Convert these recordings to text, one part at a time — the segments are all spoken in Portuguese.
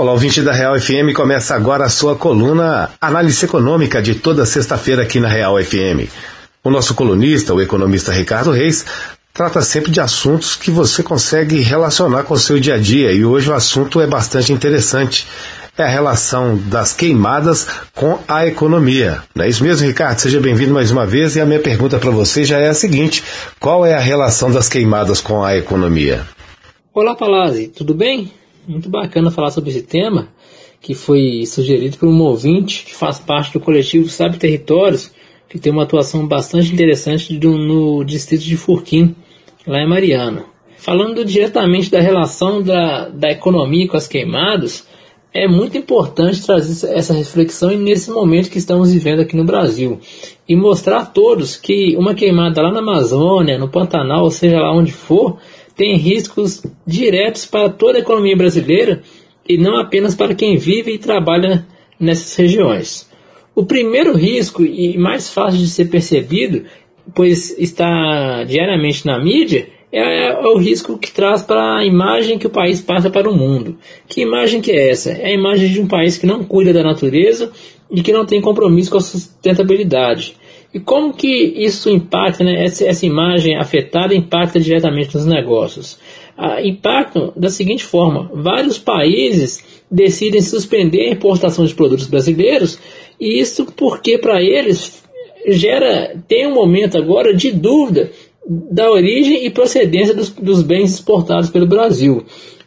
Olá, ouvinte da Real FM, começa agora a sua coluna Análise Econômica de toda sexta-feira aqui na Real FM. O nosso colunista, o economista Ricardo Reis, trata sempre de assuntos que você consegue relacionar com o seu dia a dia e hoje o assunto é bastante interessante. É a relação das queimadas com a economia. Não é isso mesmo, Ricardo? Seja bem-vindo mais uma vez e a minha pergunta para você já é a seguinte: qual é a relação das queimadas com a economia? Olá, Palazzi, tudo bem? Muito bacana falar sobre esse tema, que foi sugerido por um ouvinte que faz parte do coletivo Sabe Territórios, que tem uma atuação bastante interessante do, no distrito de Furquim, lá em Mariana. Falando diretamente da relação da, da economia com as queimadas, é muito importante trazer essa reflexão nesse momento que estamos vivendo aqui no Brasil e mostrar a todos que uma queimada lá na Amazônia, no Pantanal, ou seja lá onde for, tem riscos diretos para toda a economia brasileira e não apenas para quem vive e trabalha nessas regiões. O primeiro risco, e mais fácil de ser percebido, pois está diariamente na mídia, é, é o risco que traz para a imagem que o país passa para o mundo. Que imagem que é essa? É a imagem de um país que não cuida da natureza e que não tem compromisso com a sustentabilidade. E como que isso impacta, né, essa, essa imagem afetada impacta diretamente nos negócios? Ah, impactam da seguinte forma: vários países decidem suspender a importação de produtos brasileiros, e isso porque para eles gera tem um momento agora de dúvida da origem e procedência dos, dos bens exportados pelo Brasil.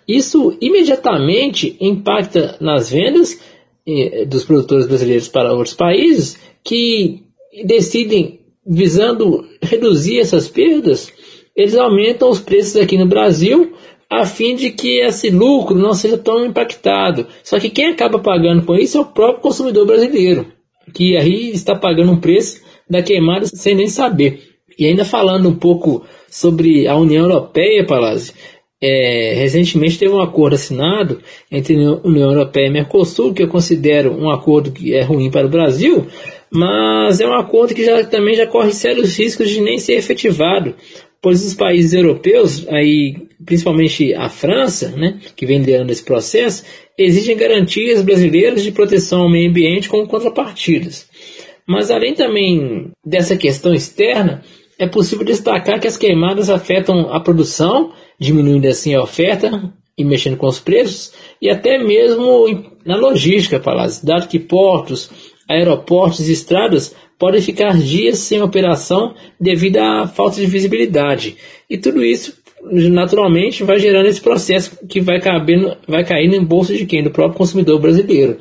Isso imediatamente impacta nas vendas eh, dos produtores brasileiros para outros países que decidem, visando reduzir essas perdas, eles aumentam os preços aqui no Brasil a fim de que esse lucro não seja tão impactado. Só que quem acaba pagando com isso é o próprio consumidor brasileiro, que aí está pagando um preço da queimada sem nem saber. E ainda falando um pouco sobre a União Europeia, Palazzi, é, recentemente teve um acordo assinado entre a União Europeia e Mercosul, que eu considero um acordo que é ruim para o Brasil, mas é um acordo que já, também já corre sérios riscos de nem ser efetivado, pois os países europeus, aí, principalmente a França, né, que vem liderando esse processo, exigem garantias brasileiras de proteção ao meio ambiente como contrapartidas. Mas além também dessa questão externa, é possível destacar que as queimadas afetam a produção, diminuindo assim a oferta e mexendo com os preços, e até mesmo na logística, Palácio, dado que portos, aeroportos e estradas podem ficar dias sem operação devido à falta de visibilidade. E tudo isso naturalmente vai gerando esse processo que vai, cabendo, vai cair no bolso de quem? Do próprio consumidor brasileiro.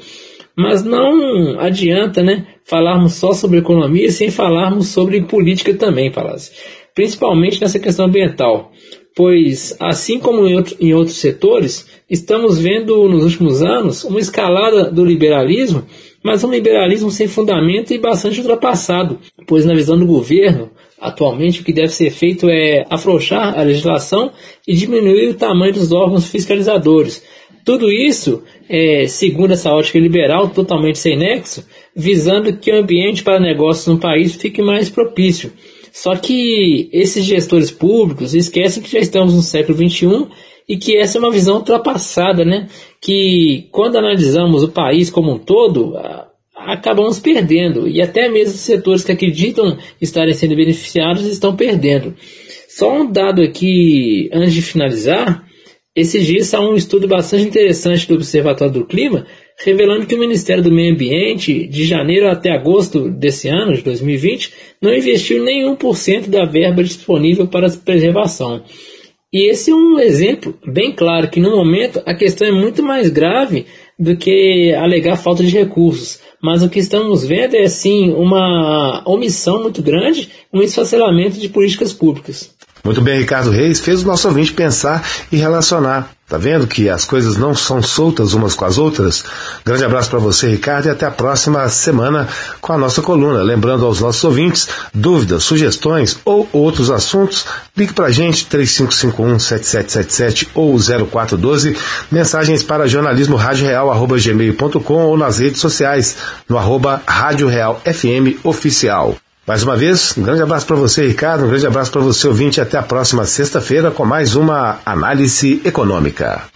Mas não adianta né, falarmos só sobre economia sem falarmos sobre política também, Palácio. Principalmente nessa questão ambiental. Pois, assim como em, outro, em outros setores, estamos vendo nos últimos anos uma escalada do liberalismo mas um liberalismo sem fundamento e bastante ultrapassado, pois na visão do governo, atualmente o que deve ser feito é afrouxar a legislação e diminuir o tamanho dos órgãos fiscalizadores. Tudo isso, é, segundo essa ótica liberal, totalmente sem nexo, visando que o ambiente para negócios no país fique mais propício. Só que esses gestores públicos esquecem que já estamos no século XXI e que essa é uma visão ultrapassada, né? Que quando analisamos o país como um todo, acabamos perdendo e até mesmo os setores que acreditam estarem sendo beneficiados estão perdendo. Só um dado aqui antes de finalizar, esses dias há um estudo bastante interessante do Observatório do Clima revelando que o Ministério do Meio Ambiente, de janeiro até agosto desse ano, de 2020, não investiu nenhum por cento da verba disponível para preservação. E esse é um exemplo bem claro que no momento a questão é muito mais grave do que alegar falta de recursos. Mas o que estamos vendo é sim uma omissão muito grande, um esfacelamento de políticas públicas. Muito bem, Ricardo Reis fez o nosso ouvinte pensar e relacionar. Tá vendo que as coisas não são soltas umas com as outras? Grande abraço para você, Ricardo, e até a próxima semana com a nossa coluna. Lembrando aos nossos ouvintes, dúvidas, sugestões ou outros assuntos, ligue para a gente 3551-7777 ou 0412, mensagens para jornalismo gmail.com ou nas redes sociais no arroba Rádio Real FM Oficial. Mais uma vez, um grande abraço para você, Ricardo, um grande abraço para você, ouvinte, até a próxima sexta-feira com mais uma análise econômica.